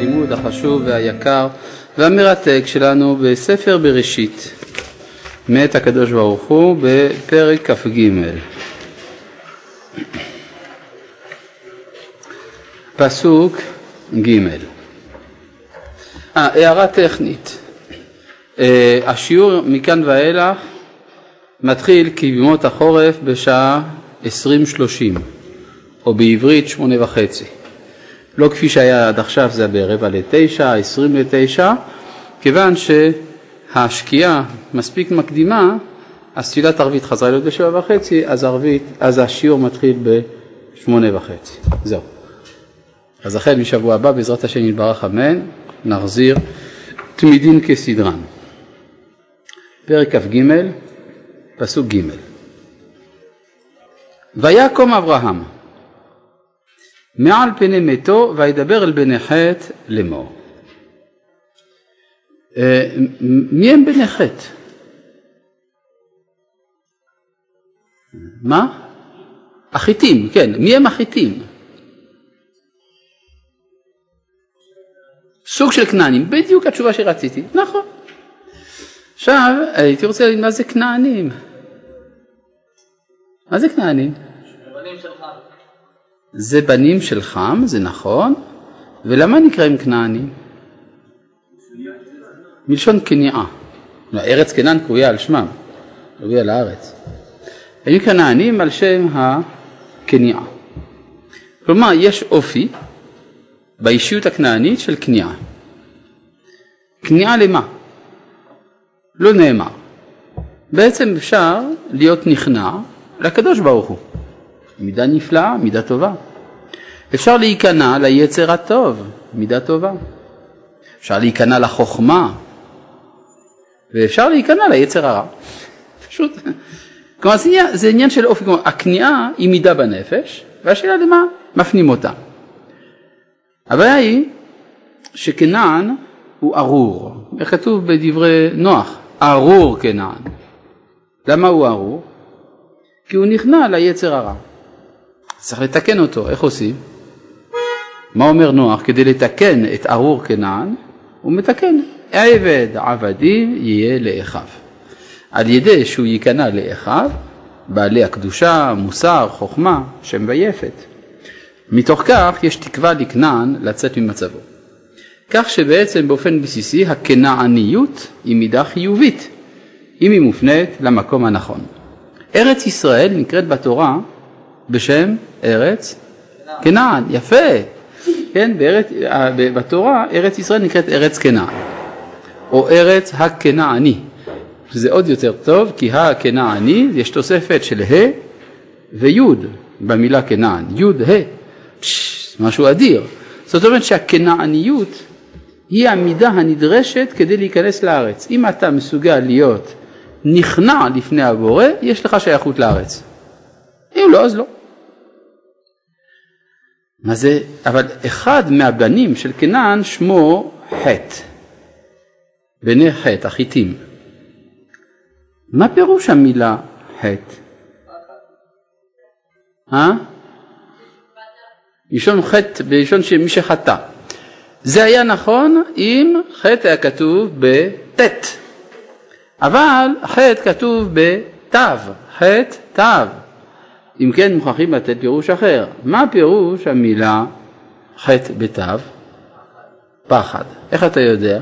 הלימוד החשוב והיקר והמרתק שלנו בספר בראשית מאת הקדוש ברוך הוא בפרק כ"ג. פסוק ג' אה, הערה טכנית אה, השיעור מכאן ואילך מתחיל כבימות החורף בשעה 20:30 או בעברית שמונה וחצי. לא כפי שהיה עד עכשיו, זה ברבע לתשע, עשרים לתשע, כיוון שהשקיעה מספיק מקדימה, אז תפילת ערבית חזרה להיות בשבע וחצי, אז, ערבית, אז השיעור מתחיל בשמונה וחצי. זהו. אז החל משבוע הבא, בעזרת השם יתברך אמן, נחזיר תמידין כסדרן. פרק כ"ג, פסוק ג' ויקום אברהם מעל פני מתו וידבר אל בני חטא לאמור. אה, מי הם בני חטא? מה? החיטים, כן, מי הם החיטים? סוג של כנענים, בדיוק התשובה שרציתי, נכון. עכשיו הייתי רוצה להגיד מה זה כנענים. מה זה כנענים? זה בנים של חם, זה נכון, ולמה נקראים כנענים? מלשון כניעה. ארץ כנען קרויה על שמם, קרויה לארץ. הם כנענים על שם הכניעה. כלומר, יש אופי באישיות הכנענית של כניעה. כניעה למה? לא נאמר. בעצם אפשר להיות נכנע לקדוש ברוך הוא. מידה נפלאה, מידה טובה. אפשר להיכנע ליצר הטוב, מידה טובה. אפשר להיכנע לחוכמה, ואפשר להיכנע ליצר הרע. פשוט. כלומר זה עניין, זה עניין של אופי, כלומר הכניעה היא מידה בנפש, והשאלה למה מפנים אותה. הבעיה היא שכנען הוא ארור, כתוב בדברי נוח, ארור כנען. למה הוא ארור? כי הוא נכנע ליצר הרע. צריך לתקן אותו, איך עושים? מה אומר נוח? כדי לתקן את ארור כנען, הוא מתקן, עבד עבדי יהיה לאחיו. על ידי שהוא ייכנע לאחיו, בעלי הקדושה, מוסר, חוכמה, שם ויפת. מתוך כך יש תקווה לכנען לצאת ממצבו. כך שבעצם באופן בסיסי הכנעניות היא מידה חיובית, אם היא מופנית למקום הנכון. ארץ ישראל נקראת בתורה בשם ארץ כנען, יפה, כן, בארץ, בתורה ארץ ישראל נקראת ארץ כנען, או ארץ הכנעני, שזה עוד יותר טוב, כי הכנעני יש תוספת של ה' וי' במילה כנען, י' ה', משהו אדיר, זאת אומרת שהכנעניות היא המידה הנדרשת כדי להיכנס לארץ. אם אתה מסוגל להיות נכנע לפני הבורא, יש לך שייכות לארץ. אם לא, אז לא. מה זה, אבל אחד מהבנים של כנען שמו חטא, בני חטא, החיטים. מה פירוש המילה חטא? אה? בלשון חטא, בלשון שמי שחטא. זה היה נכון אם חטא היה כתוב בט', אבל חטא כתוב בתו, חטא תו. אם כן מוכרחים לתת פירוש אחר. מה פירוש המילה חטא בתו? פחד. איך אתה יודע?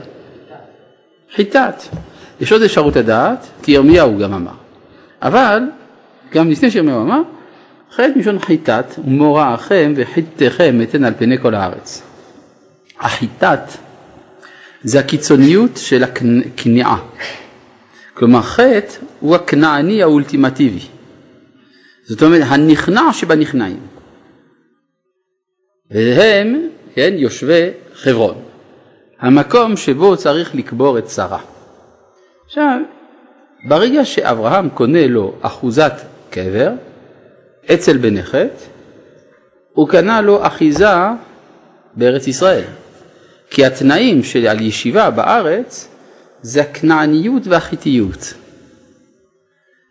חיטת. יש עוד אפשרות לדעת, כי ירמיהו גם אמר. אבל, גם לפני שירמיהו אמר, חטא מלשון חיטת, ומוראכם וחיתכם אתן על פני כל הארץ. החיטת זה הקיצוניות של הכניעה. כלומר חטא הוא הכנעני האולטימטיבי. זאת אומרת הנכנע שבנכנעים. והם, כן, יושבי חברון, המקום שבו צריך לקבור את שרה. עכשיו, ברגע שאברהם קונה לו אחוזת קבר, אצל בני חטא, הוא קנה לו אחיזה בארץ ישראל. כי התנאים של על ישיבה בארץ זה הכנעניות והחיתיות.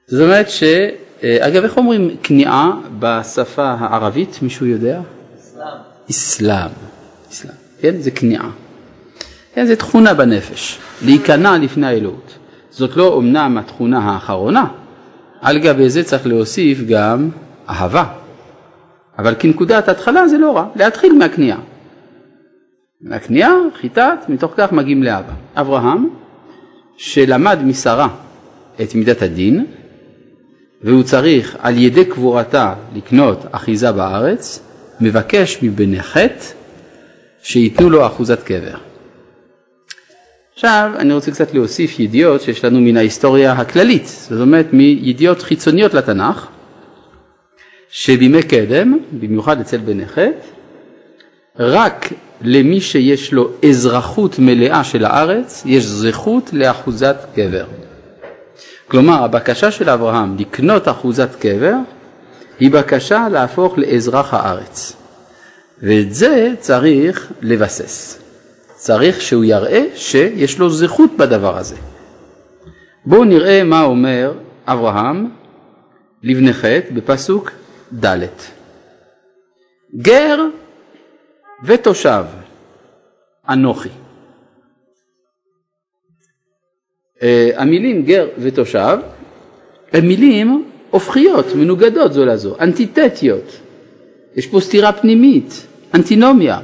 זאת אומרת ש... אה, אגב, איך אומרים כניעה בשפה הערבית? מישהו יודע? אסלאם. אסלאם. אסלאם. כן? זה כניעה. כן, זה תכונה בנפש, להיכנע לפני האלוהות. זאת לא אמנם התכונה האחרונה, על גבי זה צריך להוסיף גם אהבה. אבל כנקודת התחלה זה לא רע, להתחיל מהכניעה. מהכניעה, חיטת, מתוך כך מגיעים לאבא. אברהם, שלמד משרה את מידת הדין, והוא צריך על ידי קבורתה לקנות אחיזה בארץ, מבקש מבני חטא שייתנו לו אחוזת קבר. עכשיו אני רוצה קצת להוסיף ידיעות שיש לנו מן ההיסטוריה הכללית, זאת אומרת מידיעות חיצוניות לתנ"ך, שבימי קדם, במיוחד אצל בני חטא, רק למי שיש לו אזרחות מלאה של הארץ, יש זכות לאחוזת קבר. כלומר, הבקשה של אברהם לקנות אחוזת קבר היא בקשה להפוך לאזרח הארץ. ואת זה צריך לבסס. צריך שהוא יראה שיש לו זכות בדבר הזה. בואו נראה מה אומר אברהם לבני חטא בפסוק ד' גר ותושב אנוכי. המילים גר ותושב הן מילים הופכיות, מנוגדות זו לזו, אנטיתטיות. יש פה סתירה פנימית, אנטינומיה.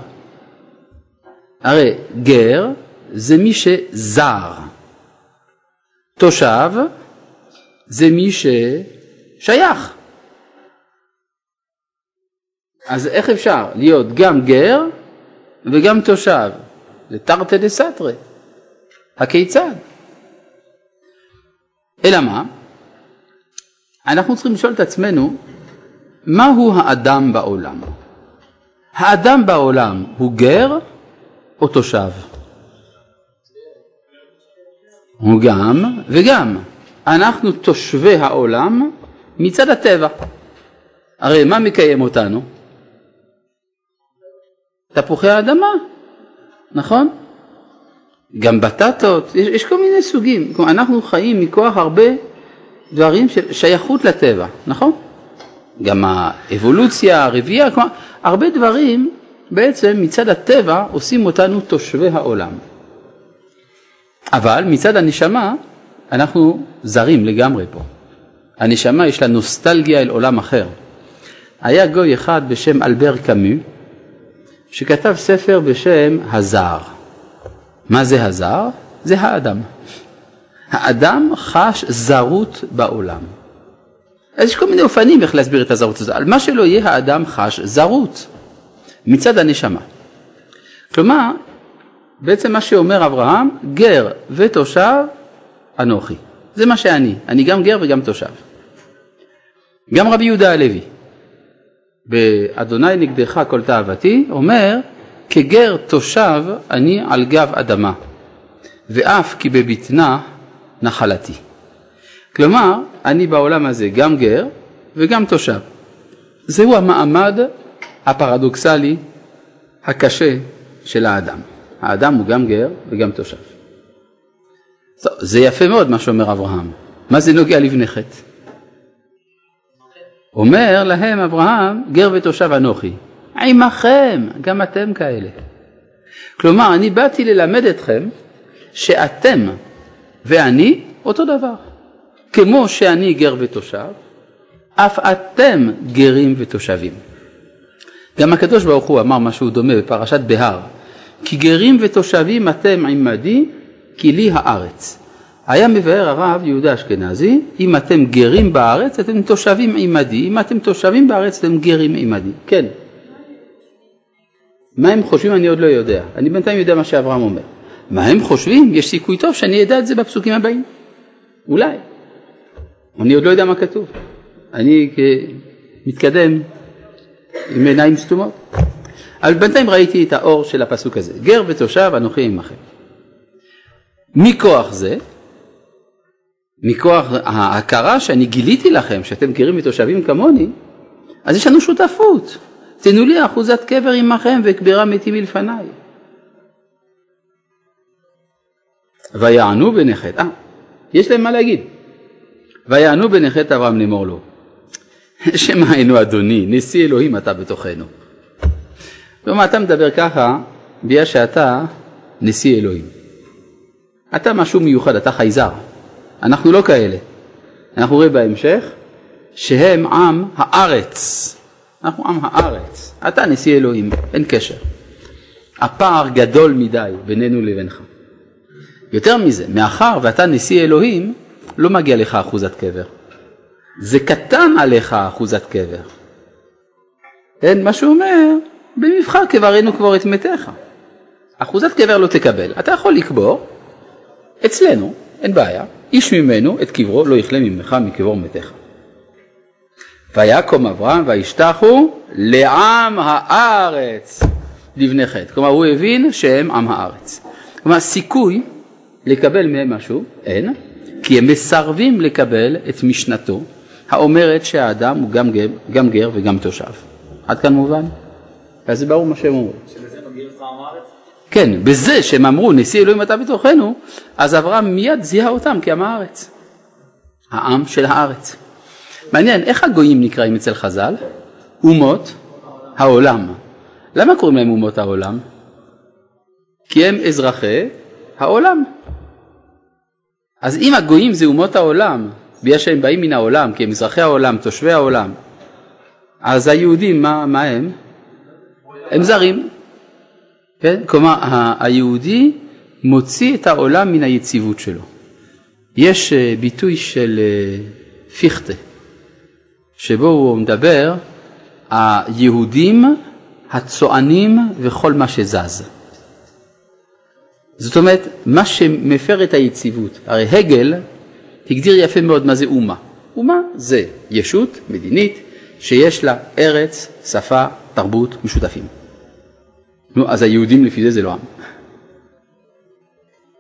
הרי גר זה מי שזר, תושב זה מי ששייך. אז איך אפשר להיות גם גר וגם תושב? זה תרתי דה סתרי. הכיצד? אלא מה? אנחנו צריכים לשאול את עצמנו, מהו האדם בעולם? האדם בעולם הוא גר או תושב? הוא גם וגם. אנחנו תושבי העולם מצד הטבע. הרי מה מקיים אותנו? תפוחי האדמה, נכון? גם בטטות, יש, יש כל מיני סוגים. כלומר, אנחנו חיים מכוח הרבה דברים של שייכות לטבע, נכון? גם האבולוציה, הרבייה, כלומר, הרבה דברים בעצם מצד הטבע עושים אותנו תושבי העולם. אבל מצד הנשמה אנחנו זרים לגמרי פה. הנשמה יש לה נוסטלגיה אל עולם אחר. היה גוי אחד בשם אלבר קאמו שכתב ספר בשם הזר. מה זה הזר? זה האדם. האדם חש זרות בעולם. אז יש כל מיני אופנים איך להסביר את הזרות הזאת. על מה שלא יהיה האדם חש זרות מצד הנשמה. כלומר, בעצם מה שאומר אברהם, גר ותושב אנוכי. זה מה שאני, אני גם גר וגם תושב. גם רבי יהודה הלוי, באדוני נגדך כל תאוותי, אומר, כגר תושב אני על גב אדמה, ואף כי בבטנה נחלתי. כלומר, אני בעולם הזה גם גר וגם תושב. זהו המעמד הפרדוקסלי הקשה של האדם. האדם הוא גם גר וגם תושב. טוב, זה יפה מאוד מה שאומר אברהם. מה זה נוגע לבני חטא? אומר להם אברהם, גר ותושב אנוכי. עמכם, גם אתם כאלה. כלומר, אני באתי ללמד אתכם שאתם ואני אותו דבר. כמו שאני גר ותושב, אף אתם גרים ותושבים. גם הקדוש ברוך הוא אמר משהו דומה בפרשת בהר, כי גרים ותושבים אתם עמדי, כי לי הארץ. היה מבאר הרב יהודה אשכנזי, אם אתם גרים בארץ, אתם תושבים עמדי, אם אתם תושבים בארץ, אתם גרים עמדי. כן. מה הם חושבים אני עוד לא יודע. אני בינתיים יודע מה שאברהם אומר. מה הם חושבים? יש סיכוי טוב שאני אדע את זה בפסוקים הבאים. אולי. אני עוד לא יודע מה כתוב. אני מתקדם עם עיניים סתומות. אבל בינתיים ראיתי את האור של הפסוק הזה. גר ותושב אנוכי עמכם. מכוח זה, מכוח ההכרה שאני גיליתי לכם שאתם גרים ותושבים כמוני, אז יש לנו שותפות. תנו לי אחוזת קבר עמכם וקברה מתי מלפניי. ויענו בני חטא, אה, יש להם מה להגיד. ויענו בני חטא אברהם לאמור לו, שמע אינו אדוני, נשיא אלוהים אתה בתוכנו. כלומר, אתה מדבר ככה בגלל שאתה נשיא אלוהים. אתה משהו מיוחד, אתה חייזר. אנחנו לא כאלה. אנחנו רואים בהמשך שהם עם הארץ. אנחנו עם הארץ. אתה נשיא אלוהים, אין קשר. הפער גדול מדי בינינו לבינך. יותר מזה, מאחר ואתה נשיא אלוהים, לא מגיע לך אחוזת קבר. זה קטן עליך אחוזת קבר. כן, מה שהוא אומר, במבחר קברנו קבור את מתיך. אחוזת קבר לא תקבל. אתה יכול לקבור אצלנו, אין בעיה, איש ממנו את קברו לא יכלה ממך מקבור מתיך. ויקום אברהם וישתחו לעם הארץ לבני חטא. כלומר הוא הבין שהם עם הארץ. כלומר סיכוי לקבל מהם משהו אין, כי הם מסרבים לקבל את משנתו האומרת שהאדם הוא גם גר, גם גר וגם תושב. עד כאן מובן? אז זה ברור מה שהם אומרים. כן, בזה שהם אמרו נשיא אלוהים אתה בתוכנו, אז אברהם מיד זיהה אותם כעם הארץ. העם של הארץ. מעניין, איך הגויים נקראים אצל חז"ל? אומות העולם. למה קוראים להם אומות העולם? כי הם אזרחי העולם. אז אם הגויים זה אומות העולם, בגלל שהם באים מן העולם, כי הם אזרחי העולם, תושבי העולם, אז היהודים, מה, מה הם? הם זרים. כן? כלומר, היהודי מוציא את העולם מן היציבות שלו. יש אה, ביטוי של אה, פיכטה, שבו הוא מדבר, היהודים הצוענים וכל מה שזז. זאת אומרת, מה שמפר את היציבות, הרי הגל הגדיר יפה מאוד מה זה אומה. אומה זה ישות מדינית שיש לה ארץ, שפה, תרבות משותפים. נו, אז היהודים לפי זה זה לא עם.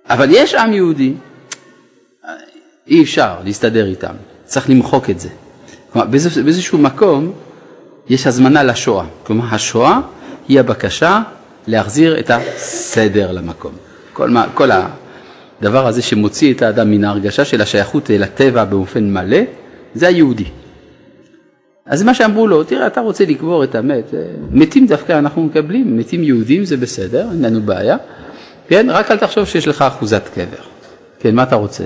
אבל יש עם יהודי, אי אפשר להסתדר איתם, צריך למחוק את זה. כלומר, באיזשהו מקום יש הזמנה לשואה. כלומר, השואה היא הבקשה להחזיר את הסדר למקום. כל, מה, כל הדבר הזה שמוציא את האדם מן ההרגשה של השייכות אל הטבע באופן מלא, זה היהודי. אז מה שאמרו לו, תראה, אתה רוצה לקבור את המת, אה, מתים דווקא אנחנו מקבלים, מתים יהודים זה בסדר, אין לנו בעיה, כן, רק אל תחשוב שיש לך אחוזת קבר. כן, מה אתה רוצה?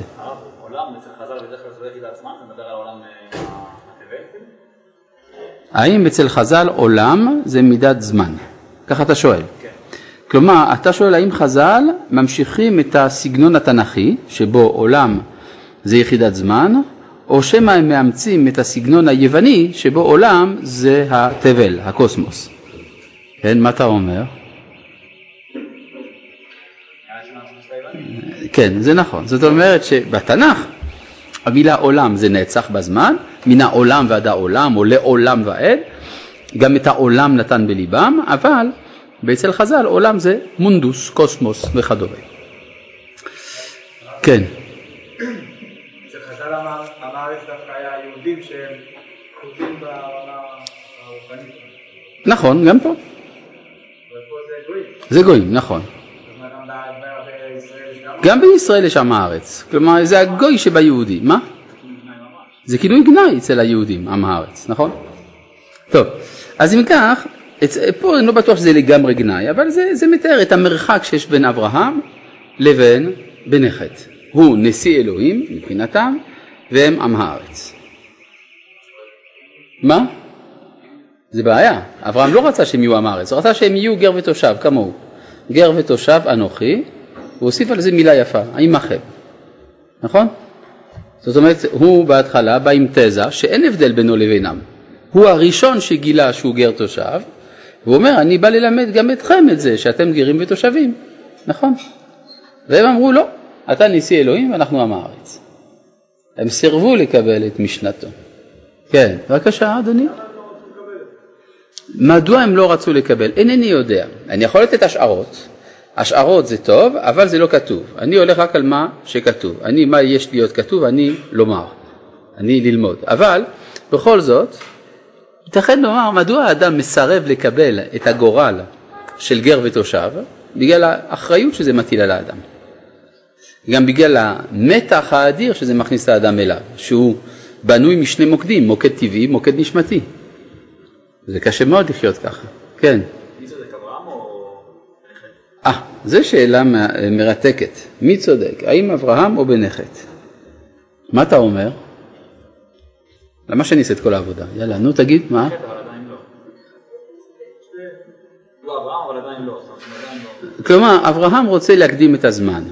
האם אצל חז"ל עולם זה מידת זמן? ככה אתה שואל. כן. כלומר, אתה שואל האם חז"ל ממשיכים את הסגנון התנ"כי, שבו עולם זה יחידת זמן, או שמא הם מאמצים את הסגנון היווני, שבו עולם זה התבל, הקוסמוס. כן, מה אתה אומר? כן, זה נכון. זאת אומרת שבתנ"ך המילה עולם זה נצח בזמן, מן העולם ועד העולם או לעולם ועד, גם את העולם נתן בליבם, אבל ואצל חז"ל עולם זה מונדוס, קוסמוס וכדומה. כן. אצל חז"ל המערכת דווקא היה יהודים שהם חוטאים ברמה הרוחנית. נכון, גם פה. זה גויים, נכון. גם בישראל יש עם הארץ, כלומר זה הגוי שביהודי, מה? זה כינוי גנאי אצל היהודים, עם הארץ, נכון? טוב, אז אם כך, פה אני לא בטוח שזה לגמרי גנאי, אבל זה, זה מתאר את המרחק שיש בין אברהם לבין בני. הוא נשיא אלוהים מבחינתם, והם עם הארץ. מה? זה בעיה. אברהם לא רצה שהם יהיו עם הארץ, הוא רצה שהם יהיו גר ותושב כמוהו. גר ותושב אנוכי, הוא הוסיף על זה מילה יפה, עמכם. נכון? זאת אומרת, הוא בהתחלה בא עם תזה שאין הבדל בינו לבינם. הוא הראשון שגילה שהוא גר תושב, והוא אומר, אני בא ללמד גם אתכם את זה, שאתם גרים ותושבים, נכון? והם אמרו, לא, אתה נשיא אלוהים ואנחנו עם הארץ. הם סירבו לקבל את משנתו. כן, בבקשה, אדוני. מדוע הם לא רצו לקבל? אינני יודע. אני יכול לתת השערות. השערות זה טוב, אבל זה לא כתוב. אני הולך רק על מה שכתוב. אני, מה יש להיות כתוב, אני לומר. אני ללמוד. אבל, בכל זאת, ייתכן לומר מדוע האדם מסרב לקבל את הגורל של גר ותושב, בגלל האחריות שזה מטיל על האדם. גם בגלל המתח האדיר שזה מכניס את האדם אליו, שהוא בנוי משני מוקדים, מוקד טבעי, מוקד נשמתי. זה קשה מאוד לחיות ככה, כן. זו שאלה מרתקת. מי צודק, האם אברהם או בן? מה אתה אומר? למה שאני אעשה את כל העבודה? יאללה, נו תגיד, מה? כלומר, אברהם רוצה להקדים את הזמן.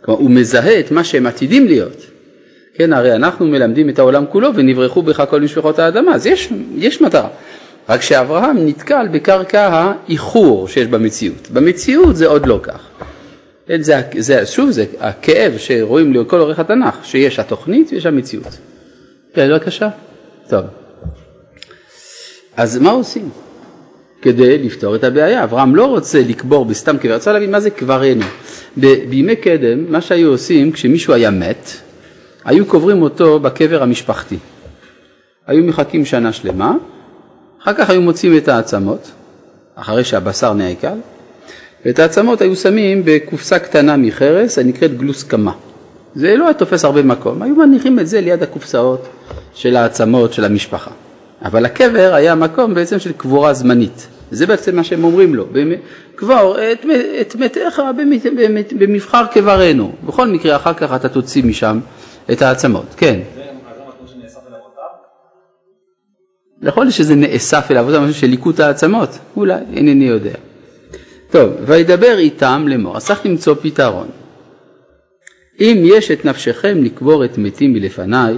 כלומר, הוא מזהה את מה שהם עתידים להיות. כן, הרי אנחנו מלמדים את העולם כולו ונברחו בך כל משפחות האדמה, אז יש, יש מטרה. רק שאברהם נתקל בקרקע האיחור שיש במציאות. במציאות זה עוד לא כך. זה, זה, שוב, זה הכאב שרואים לכל אורך התנ"ך, שיש התוכנית ויש המציאות. כן, בבקשה. טוב. אז מה עושים? כדי לפתור את הבעיה. אברהם לא רוצה לקבור בסתם קבר, רוצה להבין מה זה קברנו. בימי קדם, מה שהיו עושים כשמישהו היה מת, היו קוברים אותו בקבר המשפחתי. היו מחכים שנה שלמה, אחר כך היו מוצאים את העצמות, אחרי שהבשר נעקל, ואת העצמות היו שמים בקופסה קטנה מחרס הנקראת גלוסקמה. זה לא היה תופס הרבה מקום, היו מניחים את זה ליד הקופסאות של העצמות של המשפחה. אבל הקבר היה מקום בעצם של קבורה זמנית. זה בעצם מה שהם אומרים לו, קבור את, את מתיך במבחר קברנו. בכל מקרה אחר כך אתה תוציא משם את העצמות, כן. יכול להיות שזה נאסף אליו, זה משהו של ליקוט העצמות, אולי, אינני יודע. טוב, וידבר איתם לאמור, אז צריך למצוא פתרון. אם יש את נפשכם לקבור את מתים מלפניי,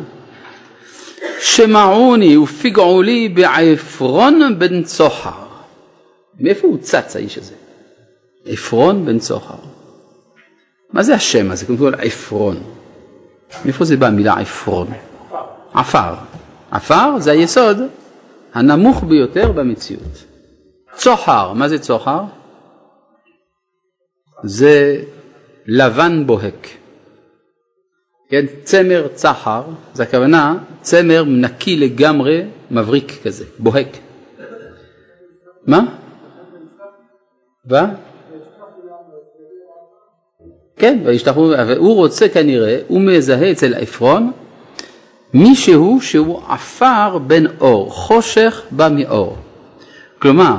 שמעוני ופיגעו לי בעפרון בן צוחר. מאיפה הוא צץ האיש הזה? עפרון בן צוחר. מה זה השם הזה? קודם כל עפרון. מאיפה זה בא המילה עפרון? עפר. עפר זה היסוד הנמוך ביותר במציאות. צוחר, מה זה צוחר? זה לבן בוהק. כן, צמר צחר, זה הכוונה צמר נקי לגמרי, מבריק כזה, בוהק. מה? מה? כן, וישתחו, הוא רוצה כנראה, הוא מזהה אצל עפרון מישהו שהוא עפר בין אור, חושך בא מאור. כלומר,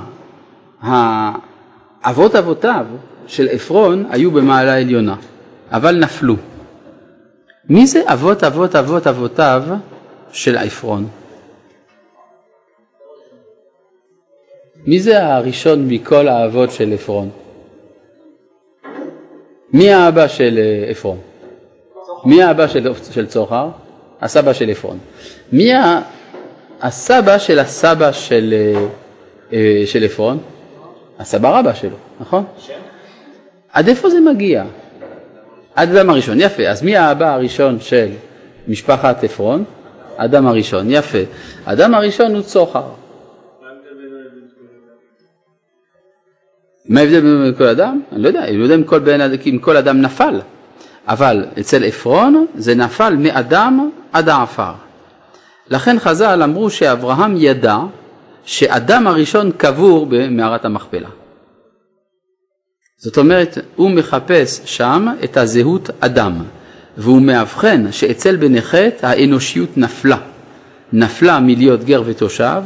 אבות אבותיו של עפרון היו במעלה עליונה, אבל נפלו. מי זה אבות אבות אבות אבותיו של עפרון? מי זה הראשון מכל האבות של עפרון? מי האבא של אה, עפרון? מי האבא של, של צוחר? הסבא של עפרון. מי הסבא של הסבא של, אה, אה, של עפרון? הסבא רבא שלו, נכון? עד איפה זה מגיע? עד אדם הראשון, יפה. אז מי האבא הראשון של משפחת עפרון? אדם הראשון, יפה. אדם הראשון הוא צוחר. מה ההבדל בין כל אדם? אני לא יודע, אני לא יודע אם כל, בין, אם כל אדם נפל, אבל אצל עפרון זה נפל מאדם עד העפר. לכן חז"ל אמרו שאברהם ידע שאדם הראשון קבור במערת המכפלה. זאת אומרת, הוא מחפש שם את הזהות אדם, והוא מאבחן שאצל בני חטא האנושיות נפלה. נפלה מלהיות גר ותושב,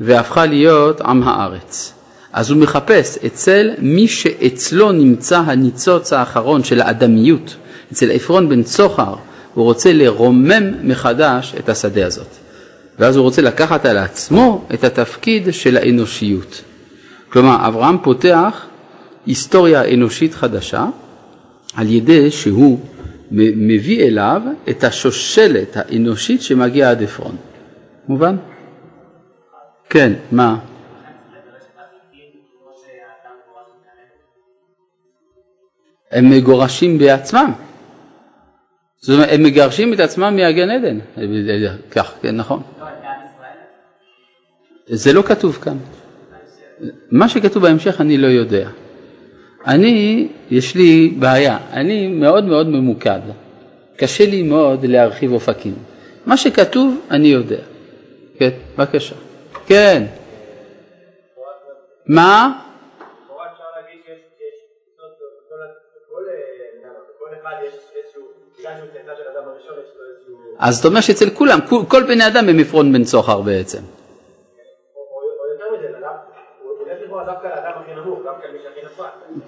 והפכה להיות עם הארץ. אז הוא מחפש אצל מי שאצלו נמצא הניצוץ האחרון של האדמיות, אצל עפרון בן צוחר, הוא רוצה לרומם מחדש את השדה הזאת. ואז הוא רוצה לקחת על עצמו את התפקיד של האנושיות. כלומר, אברהם פותח היסטוריה אנושית חדשה על ידי שהוא מביא אליו את השושלת האנושית שמגיעה עד עפרון. מובן? כן, מה? הם מגורשים בעצמם. זאת אומרת, הם מגרשים את עצמם מהגן עדן. כך, כן, נכון. זה לא כתוב כאן. מה שכתוב בהמשך אני לא יודע. אני, יש לי בעיה, אני מאוד מאוד ממוקד. קשה לי מאוד להרחיב אופקים. מה שכתוב אני יודע. כן, בבקשה. כן. מה? אז זאת אומרת שאצל כולם, כל בני אדם הם עפרון בן צוחר בעצם.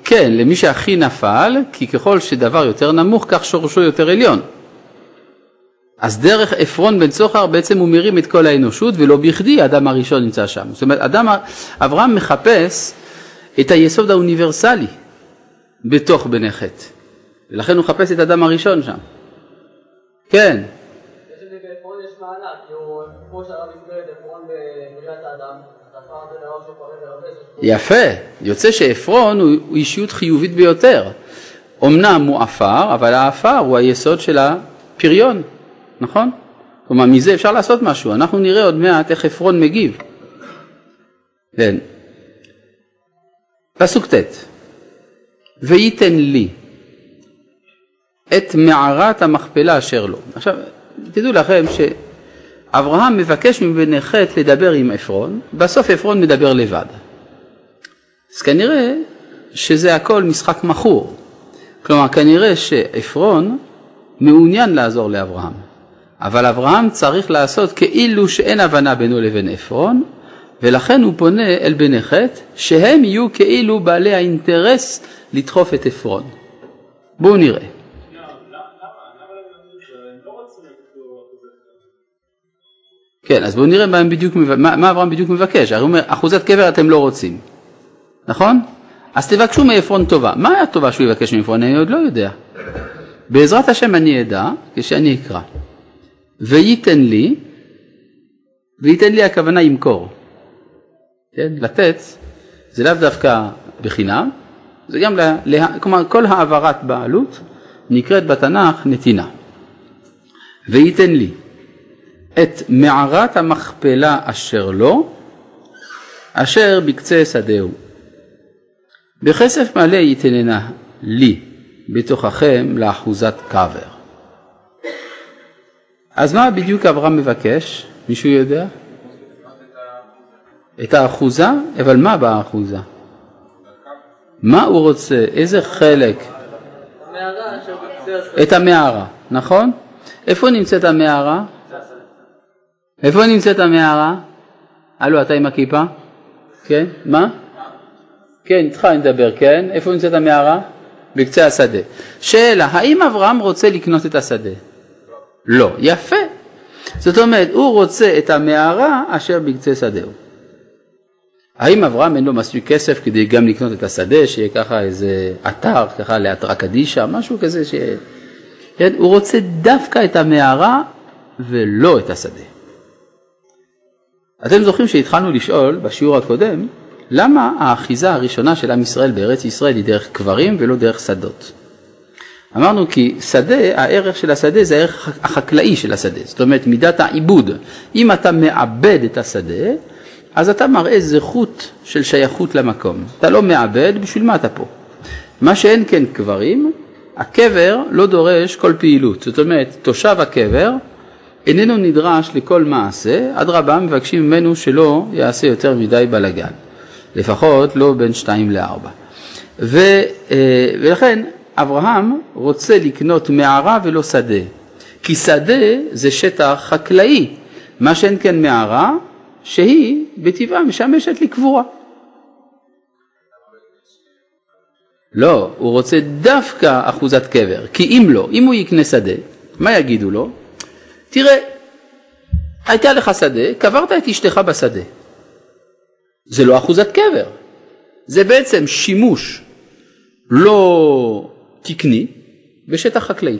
כן, למי שהכי נפל, כי ככל שדבר יותר נמוך, כך שורשו יותר עליון. אז דרך עפרון בן צוחר בעצם הוא מרים את כל האנושות, ולא בכדי האדם הראשון נמצא שם. זאת אומרת, אדם, אברהם מחפש את היסוד האוניברסלי בתוך בני חטא, ולכן הוא מחפש את האדם הראשון שם. כן. יפה, יוצא שעפרון הוא אישיות חיובית ביותר. אמנם הוא עפר, אבל העפר הוא היסוד של הפריון. נכון? כלומר, מזה אפשר לעשות משהו. אנחנו נראה עוד מעט איך עפרון מגיב. כן. פסוק ט' וייתן לי את מערת המכפלה אשר לו. עכשיו, תדעו לכם שאברהם מבקש מבני חטא לדבר עם עפרון, בסוף עפרון מדבר לבד. אז כנראה שזה הכל משחק מכור. כלומר, כנראה שעפרון מעוניין לעזור לאברהם. אבל אברהם צריך לעשות כאילו שאין הבנה בינו לבין עפרון, ולכן הוא פונה אל בני חטא, שהם יהיו כאילו בעלי האינטרס לדחוף את עפרון. בואו נראה. כן, אז בואו נראה מה, בדיוק, מה, מה אברהם בדיוק מבקש. הרי הוא אומר, אחוזת קבר אתם לא רוצים, נכון? אז תבקשו מעפרון טובה. מה הטובה שהוא יבקש מעפרון? אני עוד לא יודע. בעזרת השם אני אדע כשאני אקרא. וייתן לי, וייתן לי הכוונה ימכור. כן? לתת זה לאו דווקא בחינם, זה גם, לה, לה, כלומר כל העברת בעלות נקראת בתנ"ך נתינה. וייתן לי את מערת המכפלה אשר לו, אשר בקצה שדהו. בכסף מלא ייתננה לי בתוככם לאחוזת קבר. אז מה בדיוק אברהם מבקש? מישהו יודע? את האחוזה? אבל מה באחוזה? מה הוא רוצה? איזה חלק? את המערה, נכון? איפה נמצאת המערה? איפה נמצאת המערה? הלו, אתה עם הכיפה? כן? מה? כן, איתך אני מדבר, כן? איפה נמצאת המערה? בקצה השדה. שאלה, האם אברהם רוצה לקנות את השדה? לא. יפה. זאת אומרת, הוא רוצה את המערה אשר בקצה שדהו. האם אברהם אין לו מספיק כסף כדי גם לקנות את השדה, שיהיה ככה איזה אתר, ככה להתרא קדישא, משהו כזה ש... כן? הוא רוצה דווקא את המערה ולא את השדה. אתם זוכרים שהתחלנו לשאול בשיעור הקודם, למה האחיזה הראשונה של עם ישראל בארץ ישראל היא דרך קברים ולא דרך שדות? אמרנו כי שדה, הערך של השדה זה הערך החקלאי של השדה, זאת אומרת מידת העיבוד. אם אתה מעבד את השדה, אז אתה מראה זכות של שייכות למקום. אתה לא מעבד, בשביל מה אתה פה? מה שאין כן קברים, הקבר לא דורש כל פעילות. זאת אומרת, תושב הקבר איננו נדרש לכל מעשה, אדרבה מבקשים ממנו שלא יעשה יותר מדי בלאגן. לפחות לא בין שתיים לארבע. ו, אה, ולכן אברהם רוצה לקנות מערה ולא שדה, כי שדה זה שטח חקלאי, מה שאין כן מערה שהיא בטבעה משמשת לקבורה. לא, הוא רוצה דווקא אחוזת קבר, כי אם לא, אם הוא יקנה שדה, מה יגידו לו? תראה, הייתה לך שדה, קברת את אשתך בשדה. זה לא אחוזת קבר, זה בעצם שימוש לא תקני בשטח חקלאי.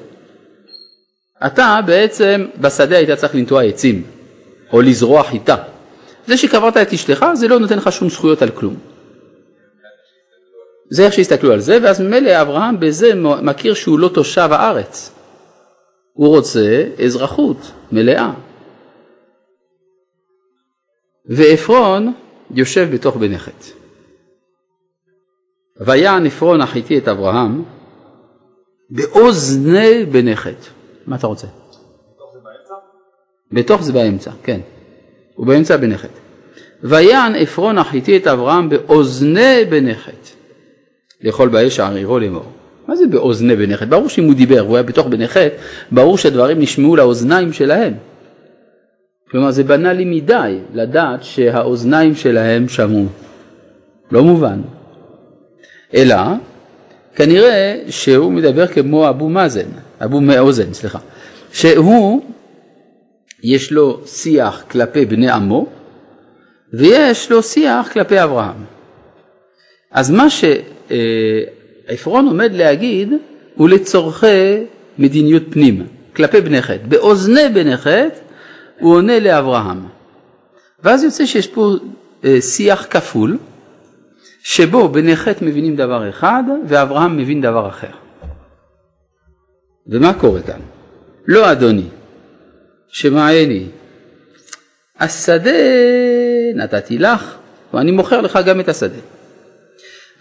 אתה בעצם בשדה היית צריך לנטוע עצים או לזרוע חיטה. זה שקברת את אשתך זה לא נותן לך שום זכויות על כלום. זה איך שהסתכלו על זה ואז ממילא אברהם בזה מכיר שהוא לא תושב הארץ. הוא רוצה אזרחות מלאה. ועפרון יושב בתוך בני חטא. ויען עפרון החיתי את אברהם באוזני בני חטא. מה אתה רוצה? בתוך זה באמצע, כן. הוא באמצע בני חטא. ויען עפרון החיתי את אברהם באוזני בני חטא. לאכול באש הערירו לאמור. מה זה באוזני בני חטא? ברור שאם הוא דיבר והוא היה בתוך בני חטא, ברור שהדברים נשמעו לאוזניים שלהם. כלומר זה בנאלי מדי לדעת שהאוזניים שלהם שמעו. לא מובן. אלא כנראה שהוא מדבר כמו אבו מאזן, אבו מאוזן, סליחה, שהוא, יש לו שיח כלפי בני עמו, ויש לו שיח כלפי אברהם. אז מה שעפרון עומד להגיד הוא לצורכי מדיניות פנים, כלפי בני חטא. באוזני בני חטא הוא עונה לאברהם. ואז יוצא שיש פה אה, שיח כפול, שבו בני חטא מבינים דבר אחד ואברהם מבין דבר אחר. ומה קורה כאן? לא אדוני, שמעני, השדה נתתי לך ואני מוכר לך גם את השדה.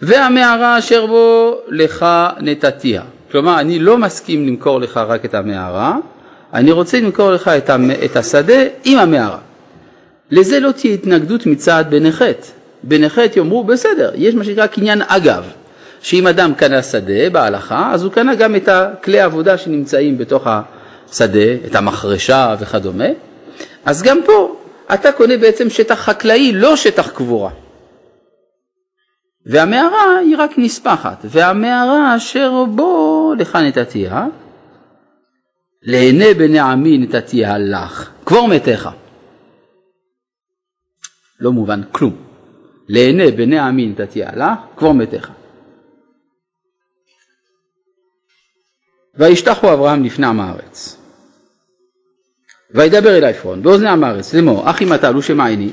והמערה אשר בו לך נתתיה. כלומר, אני לא מסכים למכור לך רק את המערה, אני רוצה למכור לך את, המ... את השדה עם המערה. לזה לא תהיה התנגדות מצד בני חטא. בני חטא יאמרו, בסדר, יש מה שנקרא קניין אגב, שאם אדם קנה שדה בהלכה, אז הוא קנה גם את הכלי העבודה שנמצאים בתוך השדה, את המחרשה וכדומה. אז גם פה אתה קונה בעצם שטח חקלאי, לא שטח קבורה. והמערה היא רק נספחת, והמערה אשר בו לך נתתיה, לעיני בני עמי נתתיה לך, קבור מתיך. לא מובן כלום. לעיני בני עמי נתתיה לך, קבור מתיך. וישתחו אברהם לפני עם הארץ. וידבר אל עפרון באוזני עם הארץ לאמור אחי מטל הוא שמעני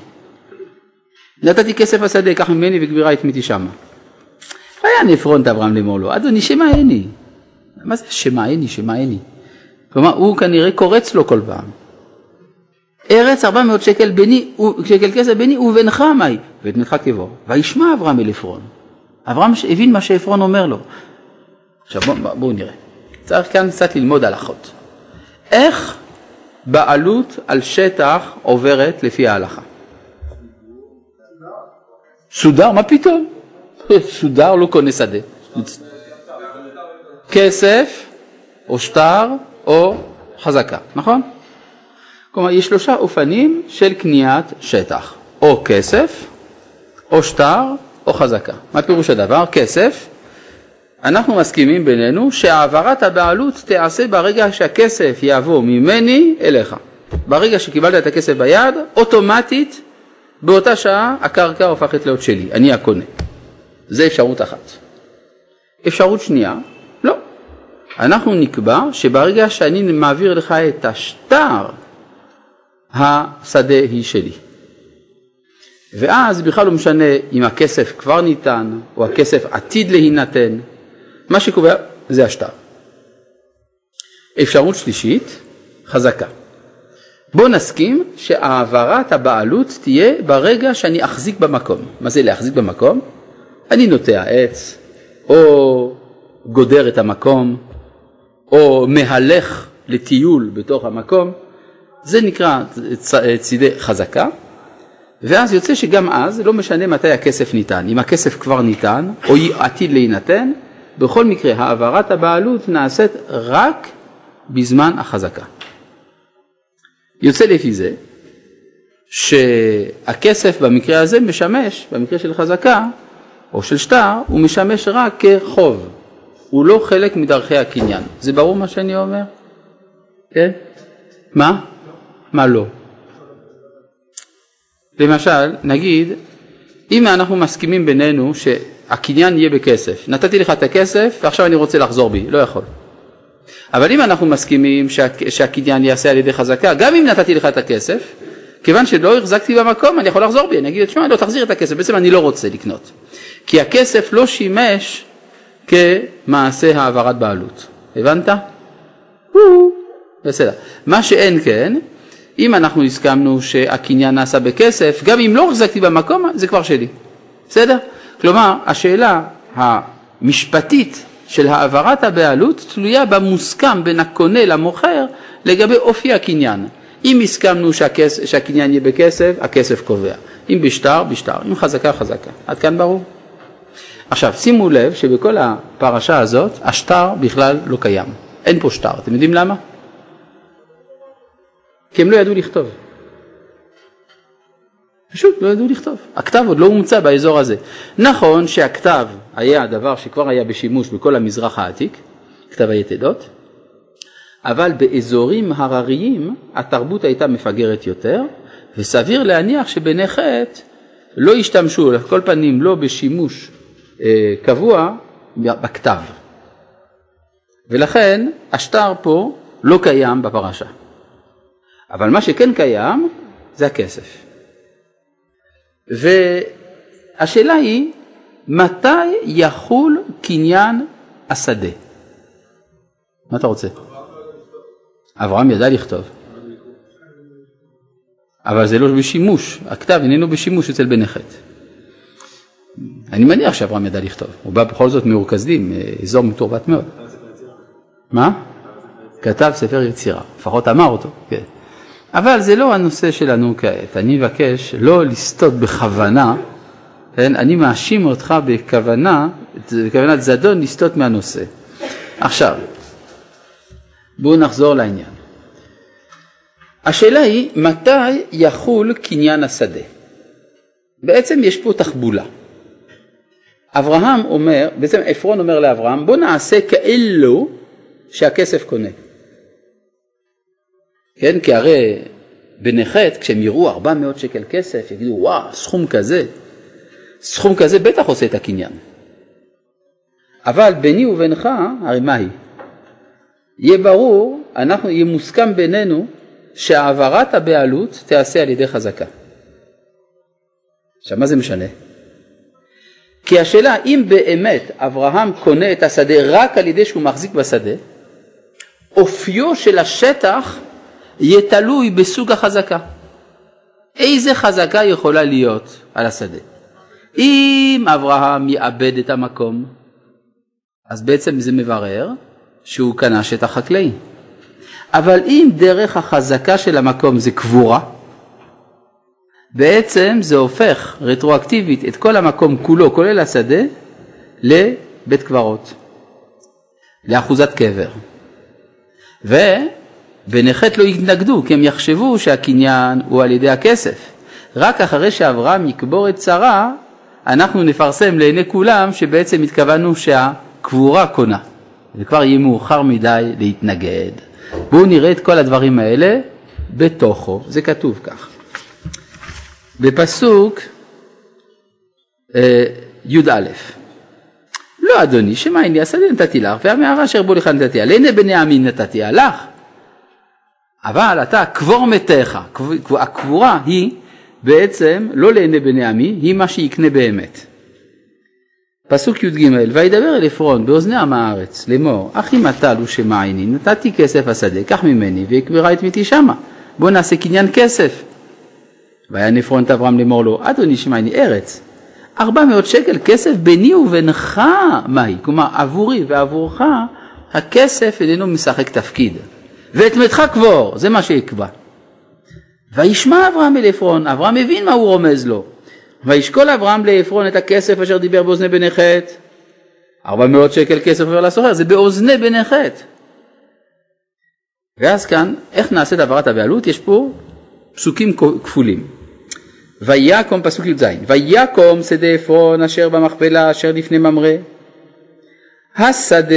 נתתי כסף השדה, קח ממני וגבירה התמיתי שמה. היה נפרון את אברהם לאמור לו, אדוני שמעני. מה זה שמעני, שמעני? כלומר, הוא כנראה קורץ לו כל פעם. ארץ 400 שקל, ביני, שקל כסף ביני ובינך מהי, ואת מתך קבור. וישמע אברהם אל עפרון. אברהם הבין מה שעפרון אומר לו. עכשיו בואו בוא, בוא נראה. צריך כאן קצת ללמוד הלכות. איך בעלות על שטח עוברת לפי ההלכה? סודר? מה פתאום? סודר לא קונה שדה. כסף או שטר או חזקה, נכון? כלומר, יש שלושה אופנים של קניית שטח, או כסף, או שטר, או חזקה. מה פירוש הדבר? כסף, אנחנו מסכימים בינינו שהעברת הבעלות תיעשה ברגע שהכסף יעבור ממני אליך. ברגע שקיבלת את הכסף ביד, אוטומטית באותה שעה הקרקע הופכת להיות שלי, אני הקונה. זה אפשרות אחת. אפשרות שנייה, לא. אנחנו נקבע שברגע שאני מעביר לך את השטר, השדה היא שלי. ואז בכלל לא משנה אם הכסף כבר ניתן או הכסף עתיד להינתן, מה שקובע זה השטר. אפשרות שלישית, חזקה. בוא נסכים שהעברת הבעלות תהיה ברגע שאני אחזיק במקום. מה זה להחזיק במקום? אני נוטע עץ, או גודר את המקום, או מהלך לטיול בתוך המקום, זה נקרא צידי חזקה, ואז יוצא שגם אז לא משנה מתי הכסף ניתן, אם הכסף כבר ניתן או עתיד להינתן, בכל מקרה העברת הבעלות נעשית רק בזמן החזקה. יוצא לפי זה שהכסף במקרה הזה משמש, במקרה של חזקה או של שטר, הוא משמש רק כחוב, הוא לא חלק מדרכי הקניין. זה ברור מה שאני אומר? כן? מה? מה לא? למשל, נגיד, אם אנחנו מסכימים בינינו שהקניין יהיה בכסף, נתתי לך את הכסף ועכשיו אני רוצה לחזור בי, לא יכול. אבל אם אנחנו מסכימים שה, שהקניין ייעשה על ידי חזקה, גם אם נתתי לך את הכסף, כיוון שלא החזקתי במקום, אני יכול לחזור בי, אני אגיד, תשמע, לא, תחזיר את הכסף, בעצם אני לא רוצה לקנות. כי הכסף לא שימש כמעשה העברת בעלות. הבנת? בסדר. מה שאין כן, אם אנחנו הסכמנו שהקניין נעשה בכסף, גם אם לא החזקתי במקום, זה כבר שלי. בסדר? כלומר, השאלה המשפטית של העברת הבעלות תלויה במוסכם בין הקונה למוכר לגבי אופי הקניין. אם הסכמנו שהכס, שהקניין יהיה בכסף, הכסף קובע. אם בשטר, בשטר. אם חזקה, חזקה. עד כאן ברור? עכשיו, שימו לב שבכל הפרשה הזאת השטר בכלל לא קיים. אין פה שטר. אתם יודעים למה? כי הם לא ידעו לכתוב. פשוט לא ידעו לכתוב. הכתב עוד לא הומצא באזור הזה. נכון שהכתב היה דבר שכבר היה בשימוש בכל המזרח העתיק, כתב היתדות, אבל באזורים הרריים התרבות הייתה מפגרת יותר, וסביר להניח שבני חטא לא השתמשו, על כל פנים לא בשימוש אה, קבוע, בכתב. ולכן השטר פה לא קיים בפרשה. אבל מה שכן קיים זה הכסף. והשאלה היא, מתי יחול קניין השדה? מה אתה רוצה? אברהם ידע לכתוב. אבל זה לא בשימוש, הכתב איננו בשימוש אצל בני חטא. אני מניח שאברהם ידע לכתוב, הוא בא בכל זאת מאור אזור מתורבת מאוד. מה? כתב ספר יצירה, לפחות אמר אותו, כן. אבל זה לא הנושא שלנו כעת, אני מבקש לא לסטות בכוונה, כן? אני מאשים אותך בכוונה, בכוונת זדון לסטות מהנושא. עכשיו, בואו נחזור לעניין. השאלה היא מתי יחול קניין השדה. בעצם יש פה תחבולה. אברהם אומר, בעצם עפרון אומר לאברהם בוא נעשה כאילו שהכסף קונה. כן, כי הרי בני חטא כשהם יראו 400 שקל כסף יגידו וואו סכום כזה, סכום כזה בטח עושה את הקניין. אבל ביני ובינך הרי מה היא? יהיה ברור, אנחנו, יהיה מוסכם בינינו שהעברת הבעלות תיעשה על ידי חזקה. עכשיו מה זה משנה? כי השאלה אם באמת אברהם קונה את השדה רק על ידי שהוא מחזיק בשדה, אופיו של השטח יהיה תלוי בסוג החזקה. איזה חזקה יכולה להיות על השדה? אם אברהם יאבד את המקום, אז בעצם זה מברר שהוא קנה שטח חקלאי. אבל אם דרך החזקה של המקום זה קבורה, בעצם זה הופך רטרואקטיבית את כל המקום כולו, כולל השדה, לבית קברות, לאחוזת קבר. ובני חטא לא יתנגדו, כי הם יחשבו שהקניין הוא על ידי הכסף. רק אחרי שאברהם יקבור את שרה, אנחנו נפרסם לעיני כולם שבעצם התכוונו שהקבורה קונה. זה כבר יהיה מאוחר מדי להתנגד. בואו נראה את כל הדברים האלה בתוכו, זה כתוב כך. בפסוק אה, י"א לא אדוני, שמע הנה השדה נתתי לך והמערה אשר בו לך נתתי לעיני בני עמי נתתי לך. אבל אתה קבור מתיך, הקבורה היא בעצם לא לעיני בני עמי, היא מה שיקנה באמת. פסוק י"ג וידבר אל עפרון באוזני עם הארץ לאמור אחי מטל ושמעיני נתתי כסף השדה קח ממני ויקברה את מיתי שמה בוא נעשה קניין כסף. ויען עפרון את אברהם לאמור לו אדוני שמעיני ארץ ארבע מאות שקל כסף ביני ובינך מהי כלומר עבורי ועבורך הכסף איננו משחק תפקיד ואת מתך קבור זה מה שיקבע. וישמע אברהם אל עפרון אברהם הבין מה הוא רומז לו וישקול אברהם לעפרון את הכסף אשר דיבר באוזני בני חטא. ארבע מאות שקל כסף עובר לסוחר, זה באוזני בני חטא. ואז כאן, איך נעשית העברת הבעלות? יש פה פסוקים כפולים. ויקום, פסוק י"ז, ויקום שדה עפרון אשר במכפלה אשר לפני ממרא, השדה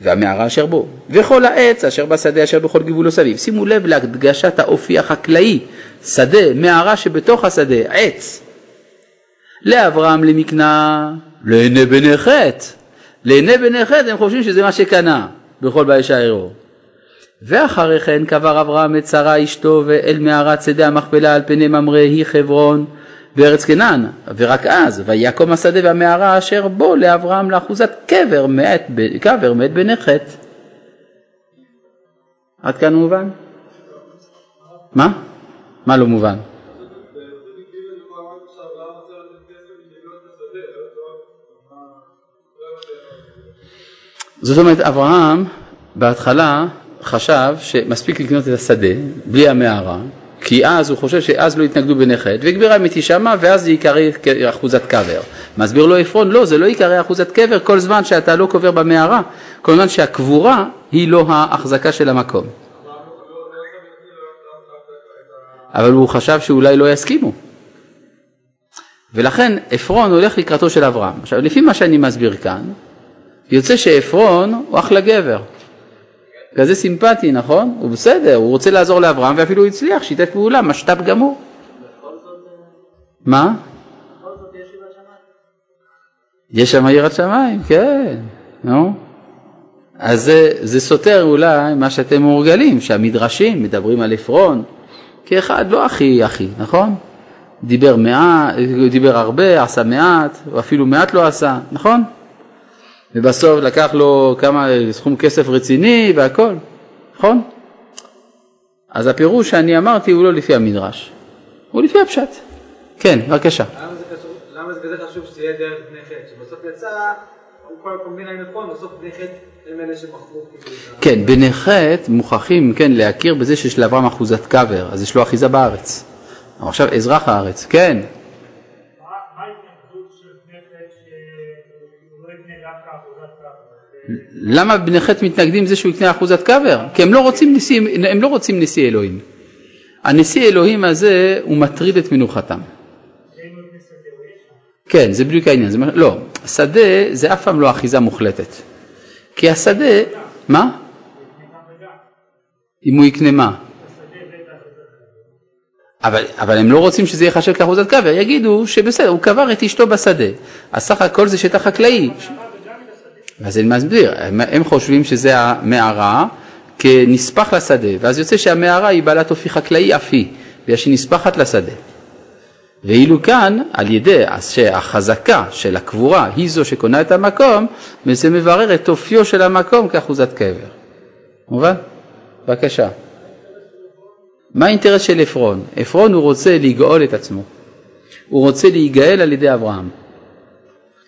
והמערה אשר בו, וכל העץ אשר בשדה אשר בכל גבולו סביב. שימו לב להדגשת האופי החקלאי, שדה, מערה שבתוך השדה, עץ. לאברהם למקנה, לעיני בני חטא. לעיני בני חטא הם חושבים שזה מה שקנה בכל הערעור. ואחרי כן קבר אברהם את שרה אשתו ואל מערת שדה המכפלה על פני ממרא היא חברון בארץ קנן, ורק אז ויקום השדה והמערה אשר בו לאברהם לאחוזת קבר מאת, קבר מאת בני חטא. עד כאן מובן? מה? מה לא מובן? זאת אומרת, אברהם בהתחלה חשב מספיק לקנות את השדה בלי המערה, כי אז הוא חושב שאז לא יתנגדו בני חטא, והגבירה אמיתי שמה ואז זה ייקרא אחוזת קבר. מסביר לו עפרון, לא, זה לא ייקרא אחוזת קבר כל זמן שאתה לא קובר במערה, כל זמן שהקבורה היא לא ההחזקה של המקום. אבל הוא חשב שאולי לא יסכימו. ולכן עפרון הולך לקראתו של אברהם. עכשיו, לפי מה שאני מסביר כאן, יוצא שעפרון הוא אחלה גבר. כזה סימפטי, נכון? הוא בסדר, הוא רוצה לעזור לאברהם ואפילו הצליח, שיתף פעולה, משת"פ גמור. מה? יש שם יראת שמיים, כן, נו. אז זה, זה סותר אולי מה שאתם מורגלים, שהמדרשים מדברים על עפרון כאחד לא הכי הכי, נכון? דיבר מעט, דיבר הרבה, עשה מעט, או אפילו מעט לא עשה, נכון? ובסוף לקח לו כמה, סכום כסף רציני והכל, נכון? אז הפירוש שאני אמרתי הוא לא לפי המדרש, הוא לפי הפשט. כן, בבקשה. למה זה כזה חשוב שתהיה דרך בני חטא? שבסוף יצא, כל הקומבינה עם נכון, בסוף בני חטא הם אלה שמכרו. כאילו כן, בני חטא מוכרחים, כן, להכיר בזה שיש לאברהם אחוזת קאבר, אז יש לו אחיזה בארץ. עכשיו אזרח הארץ, כן. למה בני חטא מתנגדים לזה שהוא יקנה אחוזת קאבר? כי הם לא רוצים נשיא, הם לא רוצים נשיא אלוהים. הנשיא אלוהים הזה הוא מטריד את מנוחתם. כן, זה בדיוק העניין. זה, לא, שדה זה אף פעם לא אחיזה מוחלטת. כי השדה, מה? אם הוא יקנה מה? אבל, אבל הם לא רוצים שזה ייחשב כאחוזת קבר, יגידו שבסדר, הוא קבר את אשתו בשדה, אז סך הכל זה שטח חקלאי. אז אני מסביר, הם, הם חושבים שזה המערה כנספח לשדה, ואז יוצא שהמערה היא בעלת אופי חקלאי אף היא, בגלל שהיא נספחת לשדה. ואילו כאן, על ידי שהחזקה של הקבורה היא זו שקונה את המקום, וזה מברר את אופיו של המקום כאחוזת קבר. מובן? בבקשה. מה האינטרס של עפרון? עפרון הוא רוצה לגאול את עצמו. הוא רוצה להיגאל על ידי אברהם.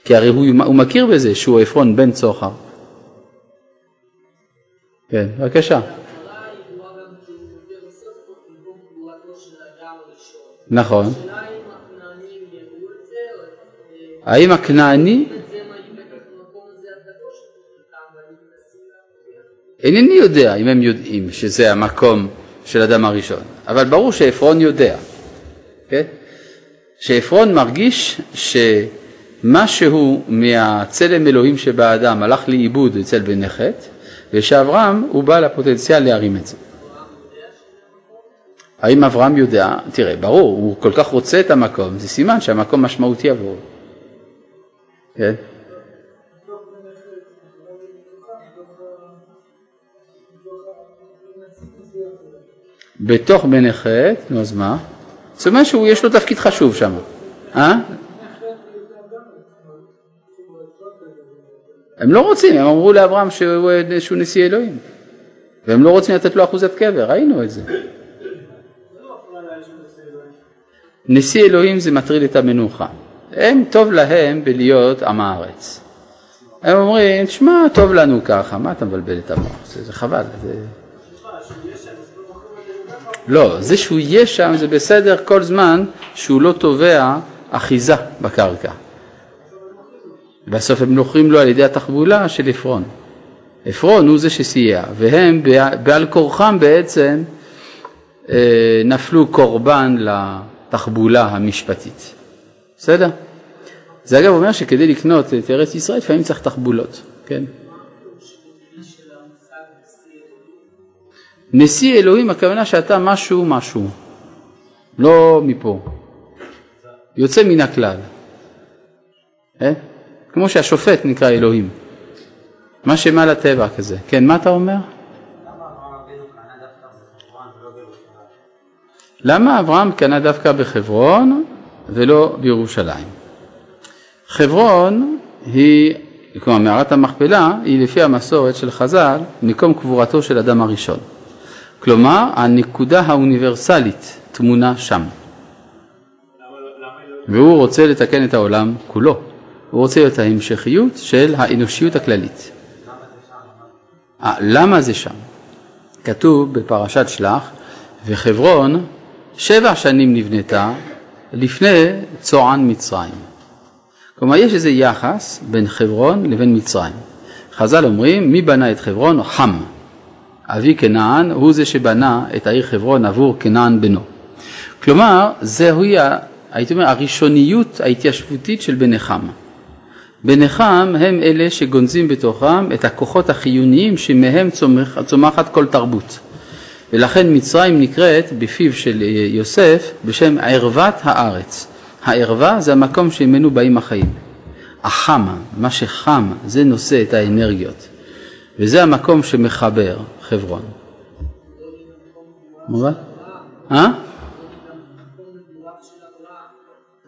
כי הרי הוא, הוא מכיר בזה שהוא עפרון בן צוחר. כן, בבקשה. נכון. האם הכנעני? אינני יודע אם הם יודעים שזה המקום של אדם הראשון, אבל ברור שעפרון יודע, כן? שעפרון מרגיש שמשהו מהצלם אלוהים שבאדם הלך לאיבוד אצל בני חטא, ושאברהם הוא בעל הפוטנציאל להרים את זה. האם אברהם יודע? תראה, ברור, הוא כל כך רוצה את המקום, זה סימן שהמקום משמעותי עבורו. כן? בתוך בני חטא, נו אז מה? זאת אומרת שיש לו תפקיד חשוב שם. אה? הם לא רוצים, הם אמרו לאברהם שהוא, שהוא נשיא אלוהים. והם לא רוצים לתת לו אחוזת קבר, ראינו את זה. נשיא אלוהים זה מטריד את המנוחה. הם טוב להם בלהיות עם הארץ. הם אומרים, תשמע, טוב לנו ככה, מה אתה מבלבל את המוח? זה, זה חבל. זה... לא, זה שהוא יהיה שם זה בסדר כל זמן שהוא לא תובע אחיזה בקרקע. בסוף הם נוחים לו על ידי התחבולה של עפרון. עפרון הוא זה שסייע, והם בעל כורחם בעצם אה, נפלו קורבן לתחבולה המשפטית. בסדר? זה אגב אומר שכדי לקנות את ארץ ישראל לפעמים צריך תחבולות, כן? נשיא אלוהים הכוונה שאתה משהו משהו, לא מפה, יוצא מן הכלל, אה? כמו שהשופט נקרא אלוהים, מה שמעל הטבע כזה, כן, מה אתה אומר? למה אברהם קנה דווקא בחברון ולא בירושלים? חברון היא, כלומר מערת המכפלה, היא לפי המסורת של חז"ל מקום קבורתו של אדם הראשון. כלומר, הנקודה האוניברסלית טמונה שם. והוא רוצה לתקן את העולם כולו. הוא רוצה את ההמשכיות של האנושיות הכללית. למה זה שם? כתוב בפרשת שלח, וחברון שבע שנים נבנתה לפני צוען מצרים. כלומר, יש איזה יחס בין חברון לבין מצרים. חז"ל אומרים, מי בנה את חברון? חם. אבי כנען הוא זה שבנה את העיר חברון עבור כנען בנו. כלומר, זוהי הייתי אומר, הראשוניות ההתיישבותית של בני חם. בני חם הם אלה שגונזים בתוכם את הכוחות החיוניים שמהם צומח, צומחת כל תרבות. ולכן מצרים נקראת בפיו של יוסף בשם ערוות הארץ. הערווה זה המקום שממנו באים החיים. החם, מה שחם, זה נושא את האנרגיות. וזה המקום שמחבר חברון. מובן? אה?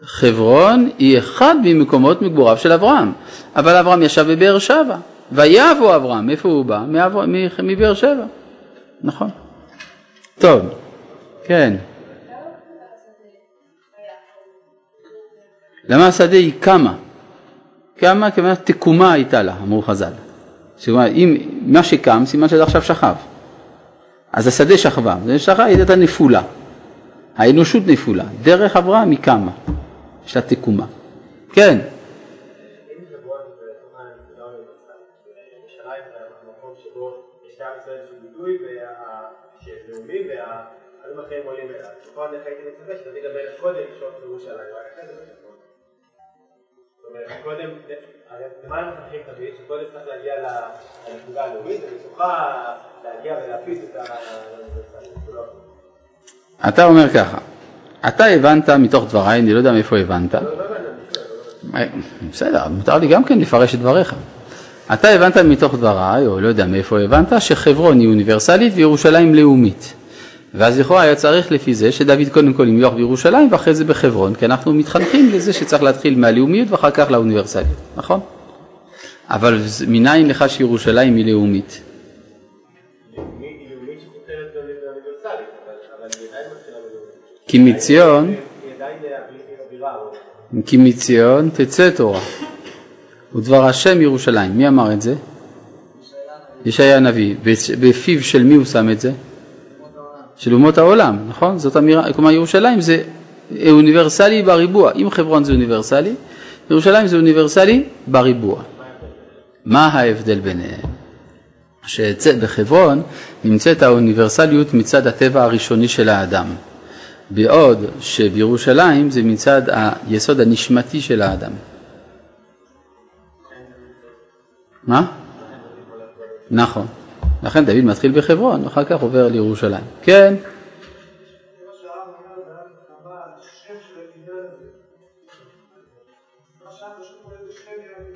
חברון היא אחד ממקומות מגבוריו של אברהם, אבל אברהם ישב בבאר שבע, ויבוא אברהם, מאיפה הוא בא? מבאר שבע, נכון. טוב, כן. למה השדה היא קמה? קמה כמובן תקומה הייתה לה, אמרו חז"ל. אם מה שקם, סימן שזה עכשיו שכב. אז השדה שכבה, זה שכבה, היא הייתה נפולה. האנושות נפולה, דרך אברהם היא קמה, יש לה תקומה. כן. אתה אומר ככה, אתה הבנת מתוך דבריי, אני לא יודע מאיפה הבנת. בסדר, מותר לי גם כן לפרש את דבריך. אתה הבנת מתוך דבריי, או לא יודע מאיפה הבנת, שחברון היא אוניברסלית וירושלים לאומית. ואז לכאורה היה צריך לפי זה שדוד קודם כל ימלוך בירושלים ואחרי זה בחברון, כי אנחנו מתחנכים לזה שצריך להתחיל מהלאומיות ואחר כך לאוניברסליות, נכון? אבל מניין לך שירושלים היא לאומית? כי מציון, כי מציון תצא תורה, ודבר השם ירושלים. מי אמר את זה? ישעיה הנביא. בפיו של מי הוא שם את זה? של אומות העולם, נכון? זאת אמירה, כלומר ירושלים זה אוניברסלי בריבוע. אם חברון זה אוניברסלי, ירושלים זה אוניברסלי בריבוע. מה ההבדל ביניהם? שבחברון נמצאת האוניברסליות מצד הטבע הראשוני של האדם, בעוד שבירושלים זה מצד היסוד הנשמתי של האדם. מה? נכון. לכן דוד מתחיל בחברון, ואחר כך עובר לירושלים. כן?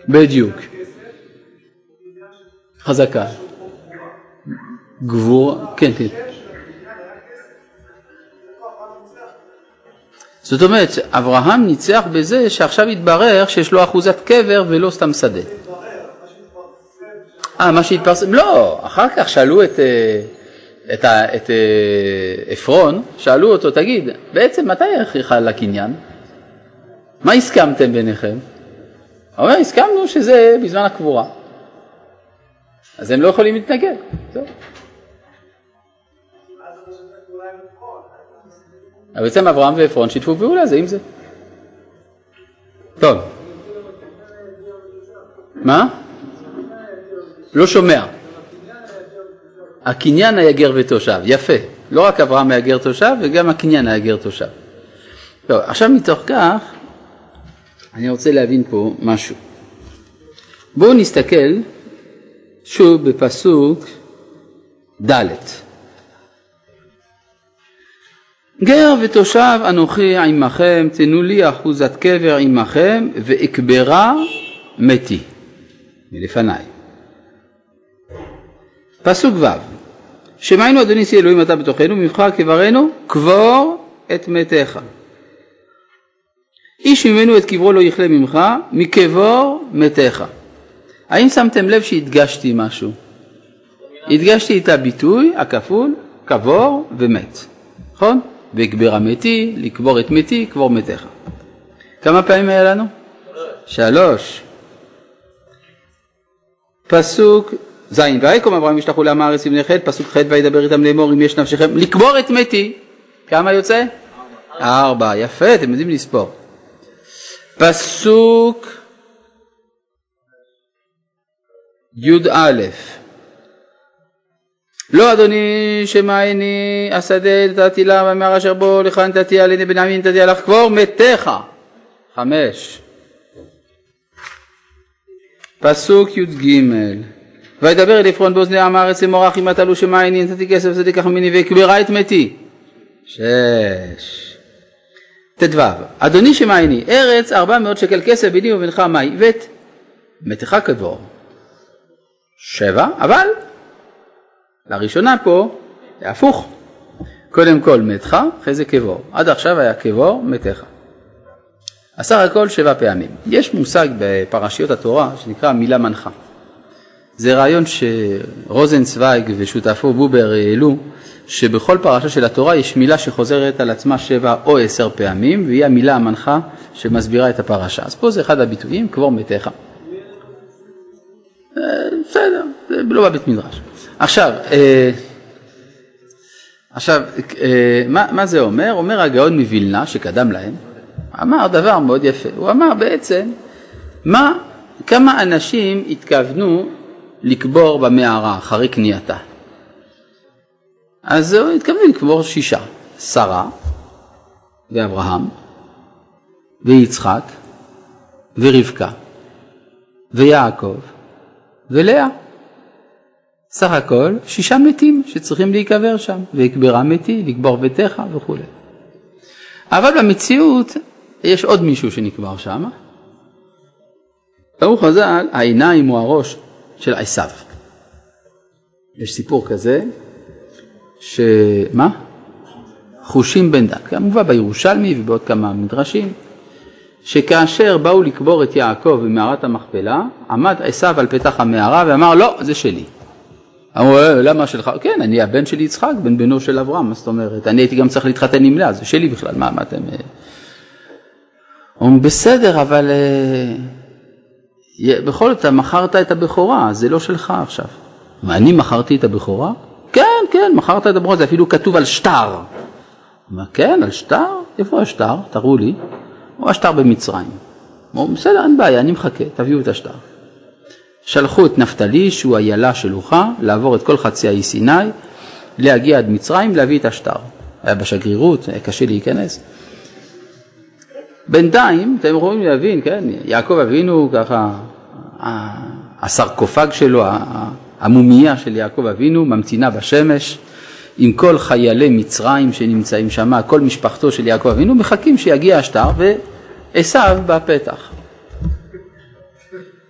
בדיוק. חזקה. גבור, כן, כן. זאת אומרת, אברהם ניצח בזה שעכשיו התברר שיש לו אחוזת קבר ולא סתם שדה. אה, מה שהתפרסם, לא, אחר כך שאלו את, אה, את, את אה, עפרון, שאלו אותו, תגיד, בעצם מתי הכריחה לקניין? מה הסכמתם ביניכם? הוא אומר, הסכמנו שזה בזמן הקבורה. אז הם לא יכולים להתנגד. זהו. אבל בעצם אברהם ועפרון שיתפו פעולה זה עם זה. טוב. מה? לא שומע. הקניין היה גר ותושב, יפה. לא רק אברהם היה גר תושב, וגם הקניין היה גר תושב. טוב, עכשיו מתוך כך, אני רוצה להבין פה משהו. בואו נסתכל שוב בפסוק ד' גר ותושב אנוכי עמכם, תנו לי אחוזת קבר עמכם, ואקברה מתי מלפניי. פסוק ו' שמענו אדוני שיא אלוהים אתה בתוכנו, ממך קברנו, קבור את מתיך. איש ממנו את קברו לא יכלה ממך, מקבור מתיך. האם שמתם לב שהדגשתי משהו? הדגשתי את הביטוי הכפול, קבור ומת, נכון? והגבר המתי, לקבור את מתי, קבור מתיך. כמה פעמים היה לנו? שלוש. פסוק ז' ויקום אברהם ישלחו לעם הארץ לבני חטא, פסוק ח' וידבר איתם לאמור אם יש נפשכם לקבור את מתי. כמה יוצא? ארבע. יפה, אתם יודעים לספור. פסוק י"א לא אדוני שמעני השדה נתתי לה והמערה אשר בו לך נתתי על ידי בן נתתי לך קבור מתיך. חמש. פסוק י"ג וידבר אל עפרון באוזני עם הארץ לאמור אחי מה תלו שמעני נתתי כסף צדיק לך ממני ויקברה את מתי. שש. ט"ו אדוני שמעני ארץ ארבע מאות שקל כסף ביני ובינך מה ואת מתיך קבור. שבע אבל לראשונה פה זה הפוך. קודם כל מתך, אחרי זה קבור. עד עכשיו היה קבור, מתך. סך הכל שבע פעמים. יש מושג בפרשיות התורה שנקרא מילה מנחה. זה רעיון שרוזנצוויג ושותפו בובר העלו, שבכל פרשה של התורה יש מילה שחוזרת על עצמה שבע או עשר פעמים, והיא המילה המנחה שמסבירה את הפרשה. אז פה זה אחד הביטויים, קבור מתך. אה, בסדר, זה לא בבית מדרש. עכשיו, אה, עכשיו אה, מה, מה זה אומר? אומר הגאון מווילנה שקדם להם, אמר דבר מאוד יפה, הוא אמר בעצם מה, כמה אנשים התכוונו לקבור במערה אחרי קנייתה. אז הוא התכוון לקבור שישה, שרה ואברהם ויצחק ורבקה ויעקב ולאה. סך הכל שישה מתים שצריכים להיקבר שם, ויקברה מתי, לקבור ביתך וכולי. אבל במציאות יש עוד מישהו שנקבר שם. ברוך חז"ל, העיניים הוא הראש של עשיו. יש סיפור כזה, שמה? חושים בן דן, כמובן בירושלמי ובעוד כמה מדרשים, שכאשר באו לקבור את יעקב במערת המכפלה, עמד עשיו על פתח המערה ואמר לא, זה שלי. אמרו, אה, למה שלך? כן, אני הבן של יצחק, בן בנו של אברהם, מה זאת אומרת? אני הייתי גם צריך להתחתן עם לאה, זה שלי בכלל, מה, מה אתם... אה? אומרים, בסדר, אבל אה, בכל זאת, מכרת את הבכורה, זה לא שלך עכשיו. מה, אני מכרתי את הבכורה? כן, כן, מכרת את הבכורה, זה אפילו כתוב על שטר. מה, כן, על שטר? איפה השטר? תראו לי. הוא השטר במצרים. אומרים, בסדר, אין בעיה, אני מחכה, תביאו את השטר. שלחו את נפתלי, שהוא איילה שלוחה, לעבור את כל חצי האי סיני, להגיע עד מצרים, להביא את השטר. היה בשגרירות, היה קשה להיכנס. בינתיים, אתם יכולים להבין, כן, יעקב אבינו ככה, הסרקופג שלו, המומיה של יעקב אבינו ממתינה בשמש, עם כל חיילי מצרים שנמצאים שם, כל משפחתו של יעקב אבינו, מחכים שיגיע השטר ועשו בפתח.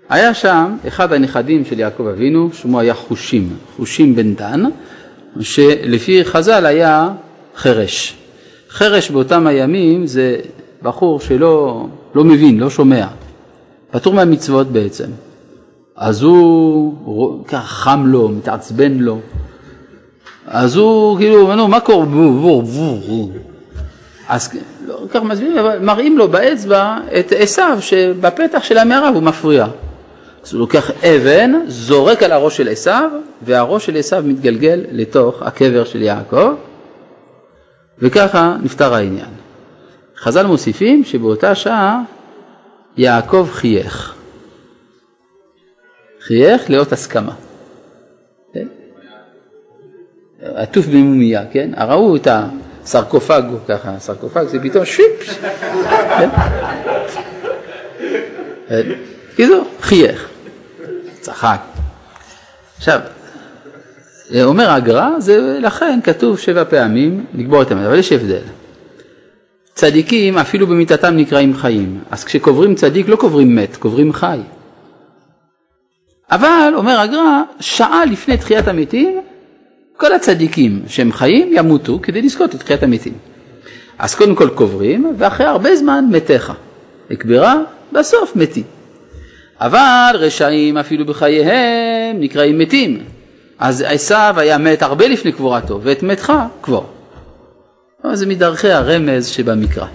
היה שם אחד הנכדים של יעקב אבינו, שמו היה חושים, חושים בן דן, שלפי חז"ל היה חרש. חרש באותם הימים זה בחור שלא לא מבין, לא שומע, פטור מהמצוות בעצם. אז הוא ככה חם לו, מתעצבן לו, אז הוא כאילו, נו, מה קורה? אז לא כך מסבירים, מראים לו באצבע את עשיו שבפתח של המערה הוא מפריע. אז הוא לוקח אבן, זורק על הראש של עשיו, והראש של עשיו מתגלגל לתוך הקבר של יעקב, וככה נפתר העניין. חז"ל מוסיפים שבאותה שעה יעקב חייך. חייך לאות הסכמה. עטוף במומיה, כן? ראו את הסרקופג ככה, סרקופג זה פתאום שיפ, כן? קיצור, חייך, צחק. עכשיו, אומר הגר"א, זה לכן כתוב שבע פעמים לקבור את המת, אבל יש הבדל. צדיקים אפילו במיתתם נקראים חיים, אז כשקוברים צדיק לא קוברים מת, קוברים חי. אבל, אומר הגר"א, שעה לפני תחיית המתים, כל הצדיקים שהם חיים ימותו כדי לזכות את תחיית המתים. אז קודם כל קוברים, ואחרי הרבה זמן מתיך. הקברה, בסוף מתים. אבל רשעים אפילו בחייהם נקראים מתים. אז עשיו היה מת הרבה לפני קבורתו, ואת מתך קבור. זה מדרכי הרמז שבמקרא.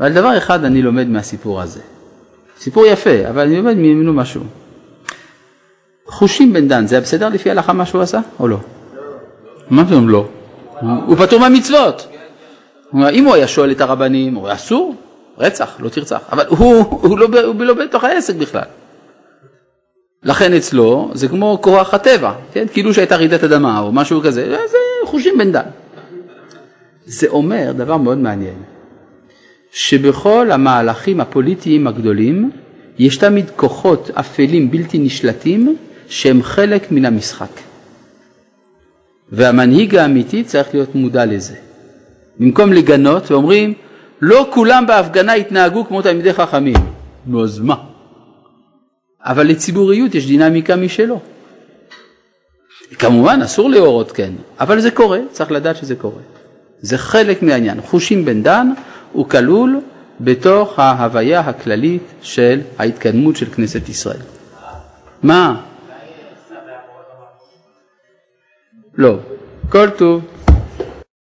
אבל דבר אחד אני לומד מהסיפור הזה. סיפור יפה, אבל אני לומד ממנו משהו. חושים בן דן, זה היה בסדר לפי ההלכה מה שהוא עשה, או לא? מה פתאום לא? הוא פטור מהמצוות. אם הוא היה שואל את הרבנים, הוא היה אסור, רצח, לא תרצח, אבל הוא, הוא, לא, הוא לא בתוך העסק בכלל. לכן אצלו זה כמו כוח הטבע, כן? כאילו שהייתה רעידת אדמה או משהו כזה, זה חושים בן דן. זה אומר דבר מאוד מעניין, שבכל המהלכים הפוליטיים הגדולים יש תמיד כוחות אפלים בלתי נשלטים שהם חלק מן המשחק. והמנהיג האמיתי צריך להיות מודע לזה. במקום לגנות ואומרים, לא כולם בהפגנה התנהגו כמו תלמידי חכמים. נו אז מה? אבל לציבוריות יש דינמיקה משלו. כמובן אסור להורות כן, אבל זה קורה, צריך לדעת שזה קורה. זה חלק מהעניין. חושים בן דן הוא כלול בתוך ההוויה הכללית של ההתקדמות של כנסת ישראל. מה? לא, כל טוב.